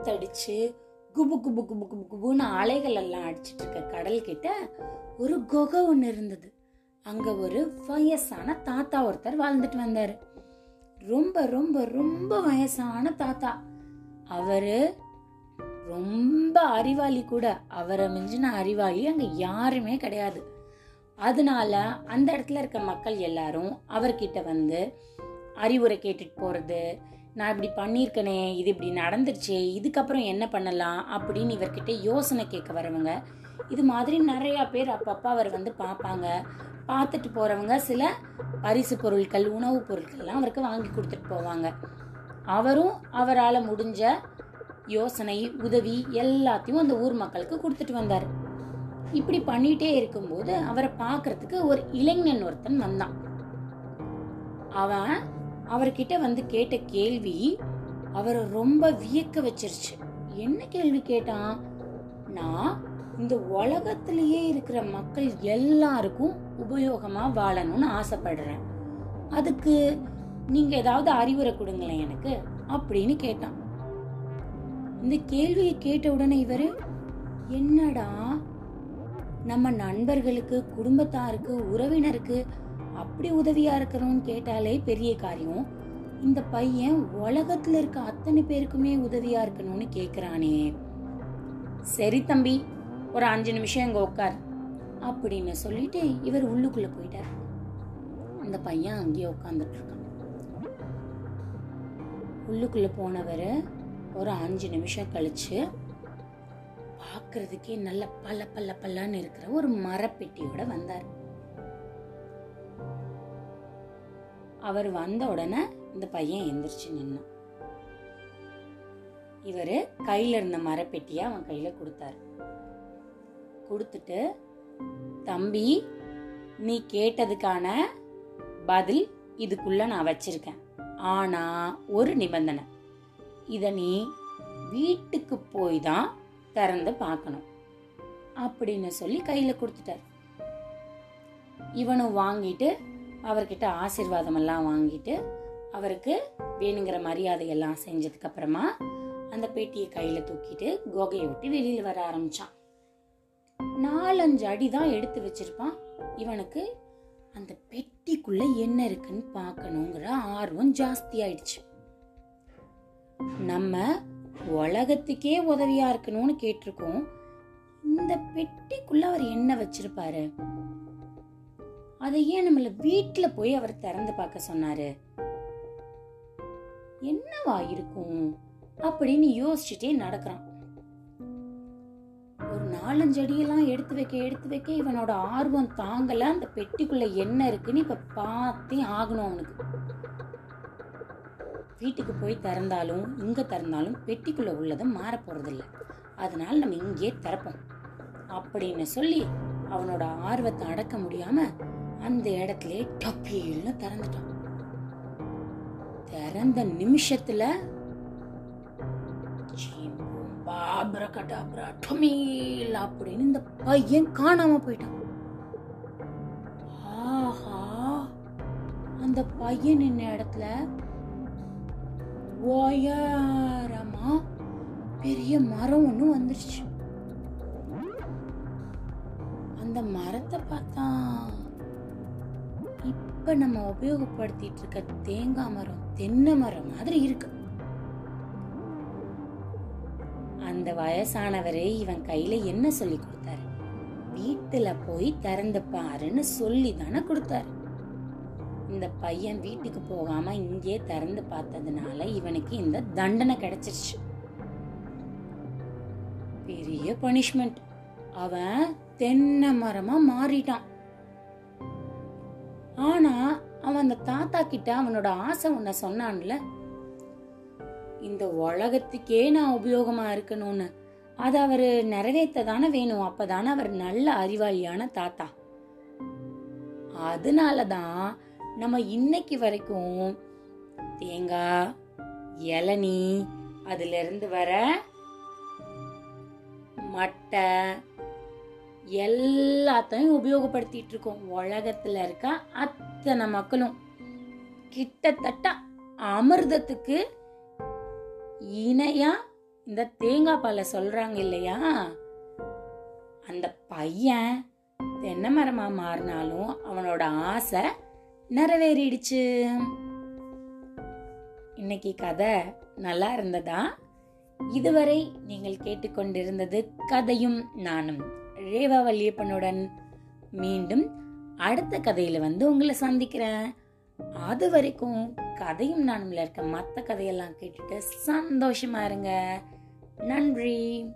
காத்தடிச்சு குபு குபு குபு குபு குபுன்னு அலைகள் எல்லாம் அடிச்சிட்டு இருக்க கடல் கிட்ட ஒரு குகை ஒன்று இருந்தது. அங்க ஒரு வயசான தாத்தா ஒருத்தர் வாழ்ந்துட்டு வந்தாரு. ரொம்ப ரொம்ப ரொம்ப வயசான தாத்தா. அவரு ரொம்ப அறிவாளி கூட. அவரை மிஞ்சின அறிவாளி அங்க யாருமே கிடையாது. அதனால அந்த இடத்துல இருக்க மக்கள் எல்லாரும் அவர்கிட்ட வந்து அறிவுரை கேட்டுட்டு போறது நான் இப்படி பண்ணியிருக்கனே இது இப்படி நடந்துருச்சே இதுக்கப்புறம் என்ன பண்ணலாம் அப்படின்னு இவர்கிட்ட யோசனை கேட்க வரவங்க. இது மாதிரி நிறைய பேர் அப்பப்போ அவர் வந்து பார்ப்பாங்க. பார்த்துட்டு போறவங்க சில பரிசு பொருட்கள் உணவுப் பொருட்கள்லாம் அவருக்கு வாங்கி கொடுத்துட்டு போவாங்க. அவரும் அவரால் முடிஞ்ச யோசனை உதவி எல்லாத்தையும் அந்த ஊர் மக்களுக்கு கொடுத்துட்டு வந்தார். இப்படி பண்ணிட்டே இருக்கும்போது அவரை பார்க்கறதுக்கு ஒரு இளைஞன் ஒருத்தன் வந்தான். அவன் அவர்கிட்ட வந்து கேட்ட கேள்வி அவரை ரொம்ப வியக்க வச்சிருச்சு. என்ன கேள்வி கேட்டான்? நான் இந்த உலகத்திலேயே இருக்கிற மக்கள் எல்லாருக்கும் உபயோகமா வாழணும்னு ஆசைப்படுறேன். அதுக்கு நீங்க ஏதாவது அறிவுரை கொடுங்களேன் எனக்கு அப்படின்னு கேட்டான். இந்த கேள்வியை கேட்ட உடனே இவரு என்னடா நம்ம நண்பர்களுக்கு குடும்பத்தாருக்கு உறவினருக்கு அப்படி உதவியா இருக்கிறோம்னு கேட்டாலே பெரிய காரியம். இந்த பையன் உலகத்துல இருக்க அத்தனை பேருக்குமே உதவியா இருக்கணும்னு கேக்குறானே. சரி தம்பி ஒரு அஞ்சு நிமிஷம் இங்க உட்கார் அப்படின்னு சொல்லிட்டு இவர் உள்ளுக்குள்ள போயிட்டார். அந்த பையன் அங்கேயே உட்காந்துட்டு இருக்கான். உள்ளுக்குள்ள போனவர் ஒரு அஞ்சு நிமிஷம் கழிச்சு பார்க்கறதுக்கே நல்ல பல்ல பல்ல பல்லான்னு இருக்கிற ஒரு மரப்பெட்டியோட வந்தார். அவர் வந்த உடனே இந்த பையன் எந்திரிச்சு நின்னான். இவரு கையில இருந்த மரப்பெட்டியை அவன் கையில கொடுத்தாரு. கொடுத்துட்டு தம்பி நீ கேட்டதுக்கான பதில் இதுக்குள்ள நான் வச்சிருக்கேன். ஆனா ஒரு நிபந்தனை. இத நீ வீட்டுக்கு போய் தான் திறந்து பார்க்கணும். அப்படின்னு சொல்லி கையில கொடுத்துட்டார். இவனும் வாங்கிட்டு அவர்கிட்ட ஆசீர்வாதம் எல்லாம் வாங்கிட்டு அவருக்கு வேணுங்கிற மரியாதை எல்லாம் செஞ்சதுக்கு அப்புறமா அந்த பெட்டியை கையில தூக்கிட்டு கோகையை விட்டு வெளியில வர ஆரம்பிச்சான். நாலஞ்சு அடி தான் எடுத்து வச்சிருப்பான். இவனுக்கு அந்த பெட்டிக்குள்ள என்ன இருக்குன்னு பார்க்கணுங்கிற ஆர்வம் ஜாஸ்தி ஆயிடுச்சு. நம்ம உலகத்துக்கே உதவியா இருக்கணும்னு கேட்டிருக்கோம். இந்த பெட்டிக்குள்ள அவர் என்ன வச்சிருப்பாரு? அதை ஏன் நம்மள வீட்டுல போய் அவர் திறந்து பார்க்க சொன்னாரு. என்னவா இருக்கும்? அப்படின்னு யோசிச்சுட்டே நடக்கிறான். ஒரு நாலஞ்சு அடியெல்லாம் எடுத்து வைக்க எடுத்து வைக்க இவனோட ஆர்வம் தாங்கல. அந்த பெட்டிக்குள்ள என்ன இருக்குன்னு இப்ப பார்த்தே ஆகணும் அவனுக்கு. வீட்டுக்கு போய் திறந்தாலும் இங்க திறந்தாலும் பெட்டிக்குள்ள உள்ளதை மாற போறதில்ல. அதனால நம்ம இங்கே திறப்போம். அப்படின்னு சொல்லி அவனோட ஆர்வத்தை அடக்க முடியாம அந்த இடத்துல டப்பீல்னு திறந்துட்டான் திறந்த நிமிஷத்துல அப்படின்னு இந்த பையன் காணாம போயிட்டான். ஆஹா! அந்த பையன் நின்ன இடத்துல உயரமா பெரிய மரம் ஒண்ணு வந்துருச்சு. அந்த மரத்தை பார்த்தா இப்ப நம்ம உபயோகப்படுத்திட்டு இருக்க தேங்காய் மரம் தென்னை மரம் மாதிரி இருக்கு. அந்த வயசானவரே இவன் கையில என்ன சொல்லி கொடுத்தாரு? வீட்டுல போய் திறந்து பாருன்னு சொல்லி தானே கொடுத்தாரு. இந்த பையன் வீட்டுக்கு போகாம இங்கே திறந்து பார்த்ததுனால இவனுக்கு இந்த தண்டனை கிடைச்சிருச்சு. பெரிய பனிஷ்மெண்ட். அவன் தென்னை மரமா மாறிட்டான். ஆனா அவன் அந்த தாத்தா கிட்ட அவனோட ஆசை உன்னை சொன்னான்ல. இந்த உலகத்துக்கே நான் உபயோகமா இருக்கணும்னு. அது அவரு நிறைவேற்ற தானே வேணும். அப்பதானே அவர் நல்ல அறிவாளியான தாத்தா. அதனாலதான் நம்ம இன்னைக்கு வரைக்கும் தேங்காய் இளநீ அதுல இருந்து வர மட்டை எல்லாத்தையும் உபயோகப்படுத்திட்டு இருக்கோம் உலகத்துல இருக்க அத்தனை மக்களும். கிட்டத்தட்ட அமிர்தத்துக்கு இணையா இந்த தேங்காய் பாலை சொல்றாங்க இல்லையா? அந்த பையன் தென்னை மரமா மாறினாலும் அவனோட ஆசை நிறைவேறிடுச்சு. இன்னைக்கு கதை நல்லா இருந்ததா? இதுவரை நீங்கள் கேட்டுக்கொண்டிருந்தது கதையும் நானும். ரேவா வல்லியப்பனுடன் மீண்டும் அடுத்த கதையில வந்து உங்களை சந்திக்கிறேன். அது வரைக்கும் கதையும் நானும்ல இருக்க மற்ற கதையெல்லாம் கேட்டுட்டு சந்தோஷமா இருங்க. நன்றி.